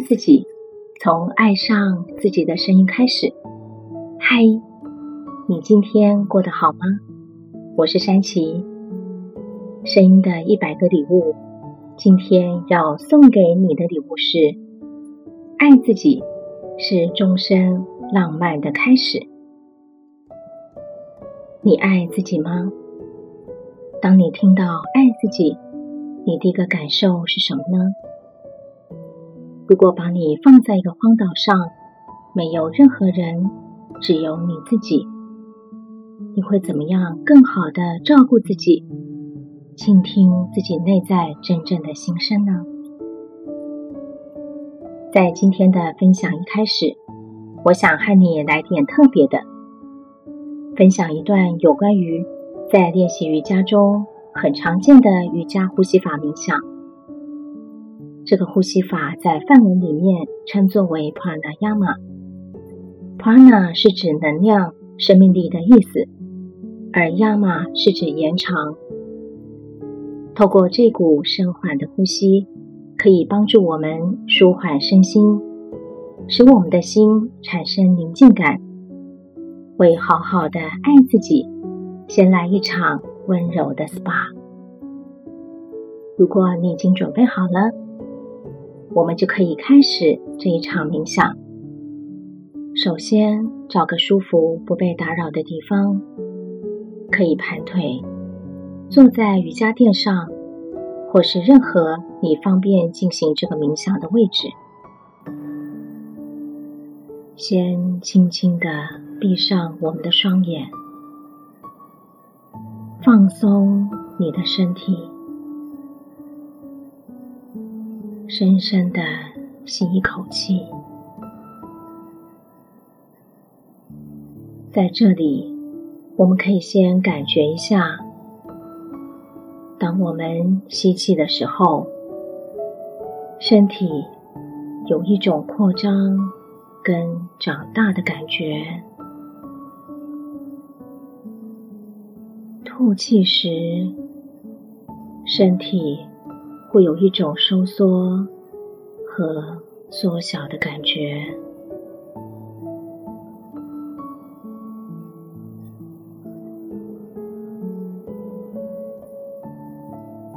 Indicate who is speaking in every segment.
Speaker 1: 自己，从爱上自己的声音开始。嗨，你今天过得好吗？我是珊琪，声音的一百个礼物，今天要送给你的礼物是：爱自己是终身浪漫的开始。你爱自己吗？当你听到爱自己，你第一个感受是什么呢？如果把你放在一个荒岛上，没有任何人，只有你自己，你会怎么样更好的照顾自己，倾听自己内在真正的心声呢？在今天的分享一开始，我想和你来点特别的，分享一段有关于在练习瑜伽中很常见的瑜伽呼吸法冥想。这个呼吸法在梵文里面称作为 Pranayama。Prana 是指能量、生命力的意思，而 Yama 是指延长。透过这股深缓的呼吸，可以帮助我们舒缓身心，使我们的心产生宁静感，为好好的爱自己，先来一场温柔的 SPA。如果你已经准备好了，我们就可以开始这一场冥想。首先，找个舒服、不被打扰的地方，可以盘腿，坐在瑜伽垫上，或是任何你方便进行这个冥想的位置。先轻轻的闭上我们的双眼，放松你的身体。深深的吸一口气，在这里，我们可以先感觉一下，当我们吸气的时候，身体有一种扩张跟长大的感觉；吐气时，身体。会有一种收缩和缩小的感觉。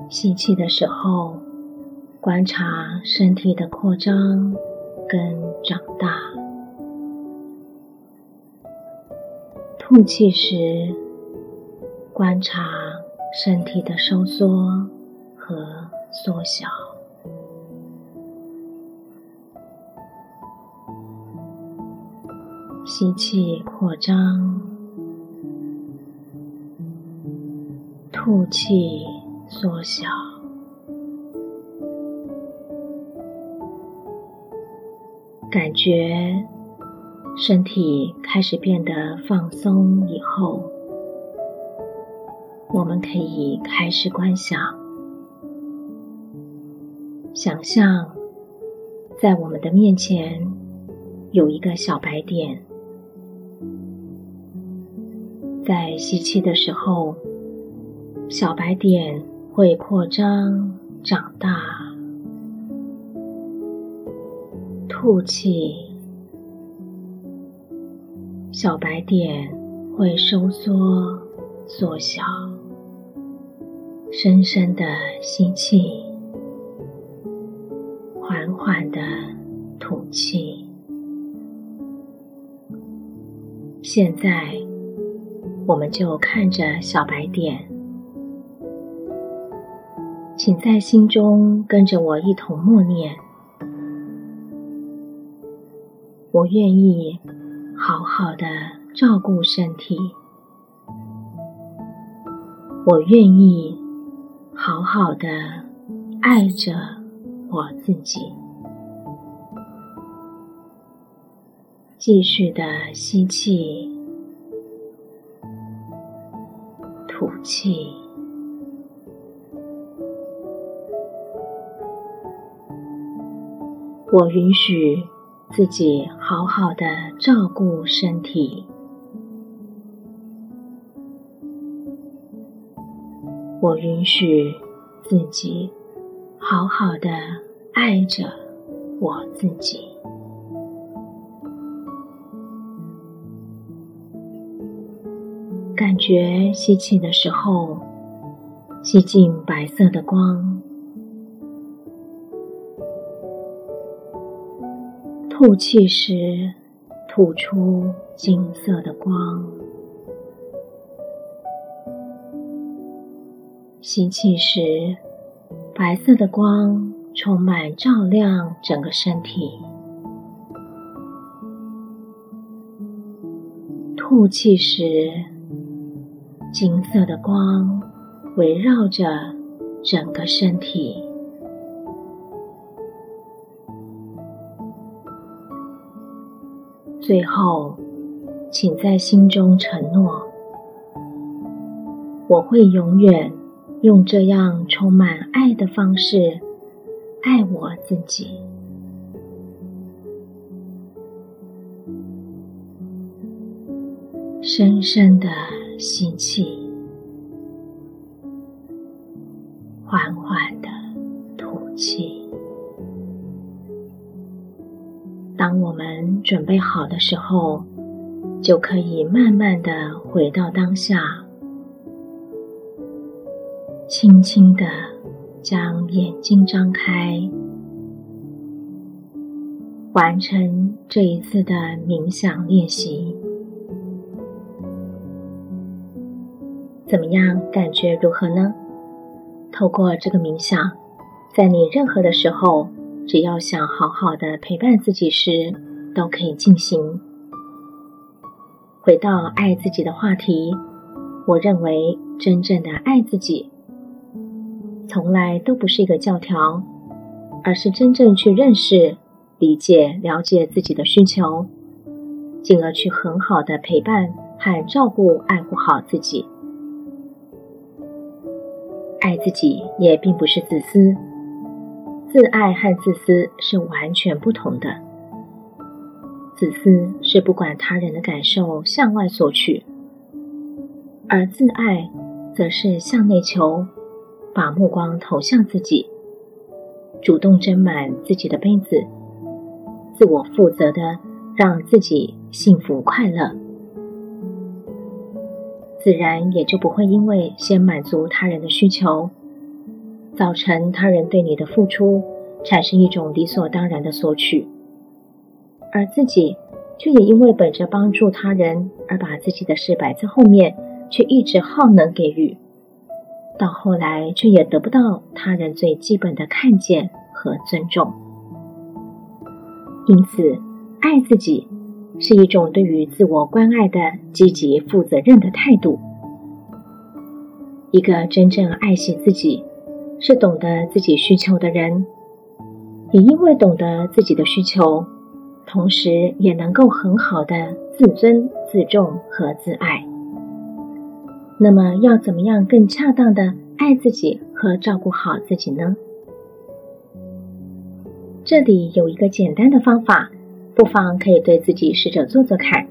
Speaker 1: 吸气的时候，观察身体的扩张跟长大；吐气时，观察身体的收缩和缩小，吸气扩张，吐气缩小，感觉身体开始变得放松以后，我们可以开始观想。想象在我们的面前有一个小白点，在吸气的时候，小白点会扩张长大；吐气，小白点会收缩缩小。深深的吸气。气。现在，我们就看着小白点，请在心中跟着我一同默念：我愿意好好的照顾身体，我愿意好好的爱着。我自己，继续的吸气，吐气。我允许自己好好的照顾身体，我允许自己。好好的爱着我自己。感觉吸气的时候，吸进白色的光；吐气时，吐出金色的光。吸气时，白色的光充满照亮整个身体；吐气时，金色的光围绕着整个身体。最后，请在心中承诺：我会永远。用这样充满爱的方式爱我自己。深深的吸气，缓缓的吐气。当我们准备好的时候，就可以慢慢的回到当下。轻轻的将眼睛张开，完成这一次的冥想练习。怎么样？感觉如何呢？透过这个冥想，在你任何的时候，只要想好好的陪伴自己时，都可以进行。回到爱自己的话题，我认为真正的爱自己。从来都不是一个教条，而是真正去认识、理解、了解自己的需求，进而去很好的陪伴和照顾、爱护好自己。爱自己也并不是自私，自爱和自私是完全不同的。自私是不管他人的感受向外索取，而自爱则是向内求。把目光投向自己，主动斟满自己的杯子，自我负责的让自己幸福快乐，自然也就不会因为先满足他人的需求，造成他人对你的付出产生一种理所当然的索取，而自己却也因为本着帮助他人而把自己的事摆在后面，却一直耗能给予。到后来，却也得不到他人最基本的看见和尊重。因此，爱自己是一种对于自我关爱的积极、负责任的态度。一个真正爱惜自己，是懂得自己需求的人，也因为懂得自己的需求，同时也能够很好的自尊、自重和自爱。那么要怎么样更恰当的爱自己和照顾好自己呢？这里有一个简单的方法，不妨可以对自己试着做做看。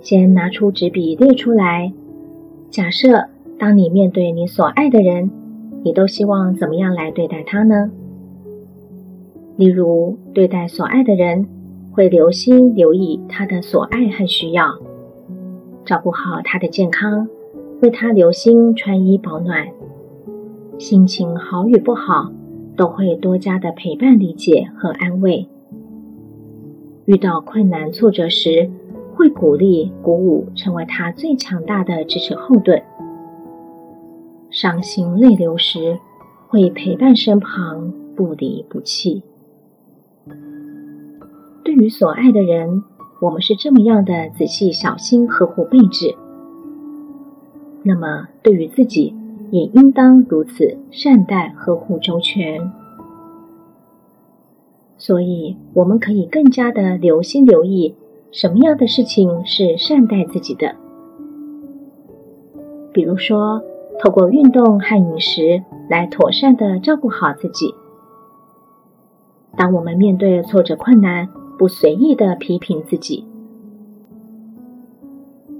Speaker 1: 先拿出纸笔列出来，假设当你面对你所爱的人，你都希望怎么样来对待他呢？例如，对待所爱的人，会留心留意他的所爱和需要。照顾好他的健康，为他留心穿衣保暖，心情好与不好，都会多加的陪伴、理解和安慰。遇到困难挫折时，会鼓励、鼓舞，成为他最强大的支持后盾。伤心泪流时，会陪伴身旁，不离不弃。对于所爱的人，我们是这么样的仔细、小心、呵护备至，那么对于自己也应当如此善待、呵护周全。所以，我们可以更加的留心留意，什么样的事情是善待自己的。比如说，透过运动和饮食来妥善的照顾好自己。当我们面对挫折困难，不随意的批评自己，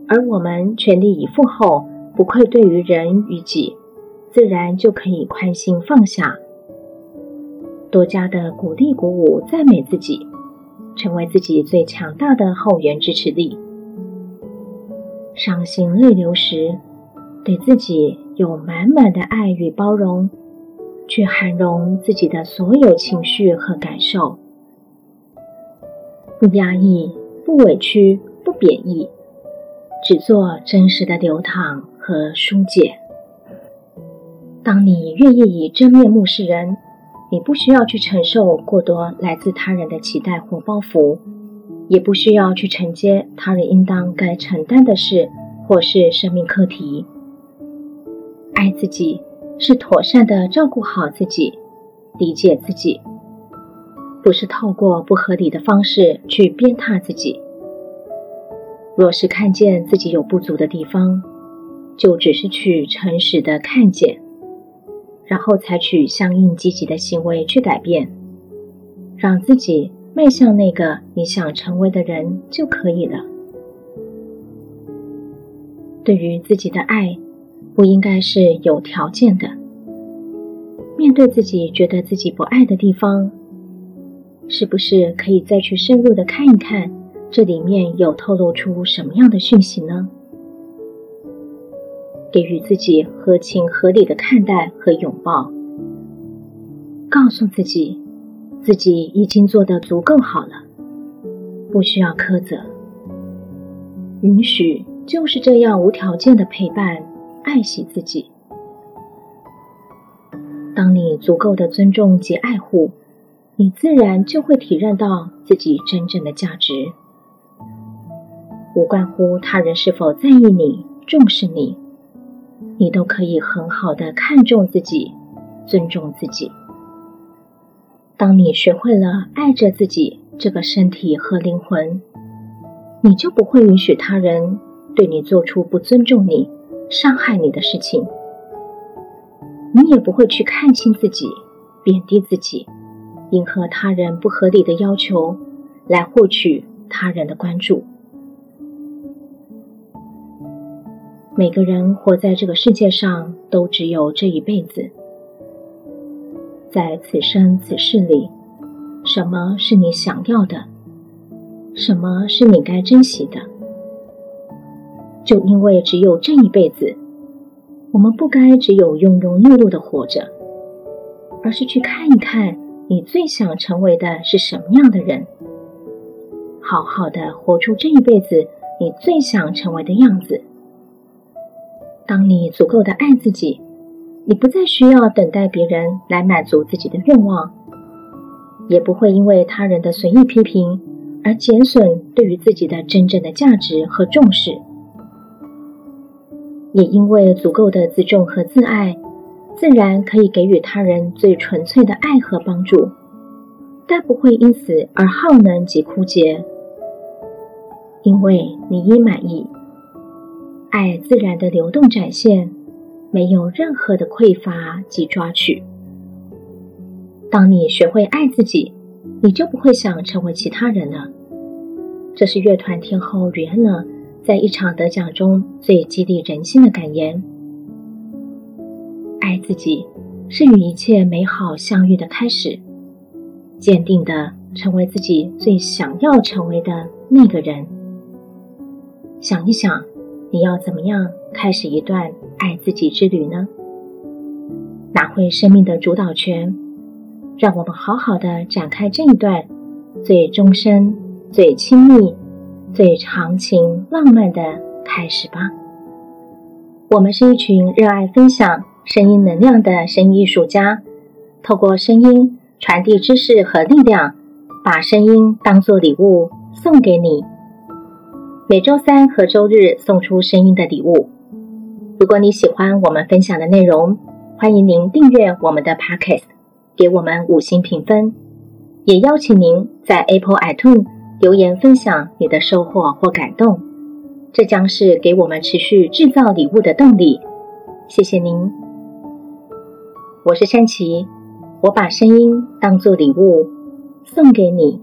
Speaker 1: 而我们全力以赴后，不愧对于人与己，自然就可以宽心放下。多加的鼓励、鼓舞、赞美自己，成为自己最强大的后援支持力。伤心泪流时，对自己有满满的爱与包容，去涵容自己的所有情绪和感受，不压抑，不委屈，不贬义，只做真实的流淌和疏解。当你愿意以真面目示人，你不需要去承受过多来自他人的期待或包袱，也不需要去承接他人应当该承担的事或是生命课题。爱自己是妥善的照顾好自己，理解自己，不是透过不合理的方式去鞭挞自己。若是看见自己有不足的地方，就只是去诚实的看见。然后采取相应积极的行为去改变，让自己迈向那个你想成为的人就可以了。对于自己的爱，不应该是有条件的。面对自己觉得自己不爱的地方，是不是可以再去深入的看一看，这里面有透露出什么样的讯息呢？给予自己合情合理的看待和拥抱，告诉自己，自己已经做得足够好了，不需要苛责，允许就是这样无条件的陪伴、爱惜自己。当你足够的尊重及爱护，你自然就会体认到自己真正的价值，无关乎他人是否在意你、重视你。你都可以很好的看重自己，尊重自己。当你学会了爱着自己这个身体和灵魂，你就不会允许他人对你做出不尊重你、伤害你的事情。你也不会去看轻自己、贬低自己，迎合他人不合理的要求，来获取他人的关注。每个人活在这个世界上，都只有这一辈子。在此生此世里，什么是你想要的？什么是你该珍惜的？就因为只有这一辈子，我们不该只有庸庸碌碌的活着，而是去看一看你最想成为的是什么样的人，好好的活出这一辈子你最想成为的样子。当你足够的爱自己，你不再需要等待别人来满足自己的愿望，也不会因为他人的随意批评而减损对于自己的真正的价值和重视。也因为足够的自重和自爱，自然可以给予他人最纯粹的爱和帮助，但不会因此而耗能及枯竭，因为你已满意。爱自然的流动展现，没有任何的匮乏及抓取。当你学会爱自己，你就不会想成为其他人了。这是乐团天后瑞安娜在一场得奖中最激励人心的感言。爱自己是与一切美好相遇的开始，坚定的成为自己最想要成为的那个人。想一想。你要怎么样开始一段爱自己之旅呢？拿回生命的主导权，让我们好好的展开这一段最终身、最亲密、最长情、浪漫的开始吧。我们是一群热爱分享声音能量的声音艺术家，透过声音传递知识和力量，把声音当作礼物送给你。每周三和周日送出声音的礼物。如果你喜欢我们分享的内容，欢迎您订阅我们的 Podcast，给我们五星评分。也邀请您在 Apple iTunes 留言分享你的收获或感动，这将是给我们持续制造礼物的动力。谢谢您。我是珊琪，我把声音当作礼物送给你。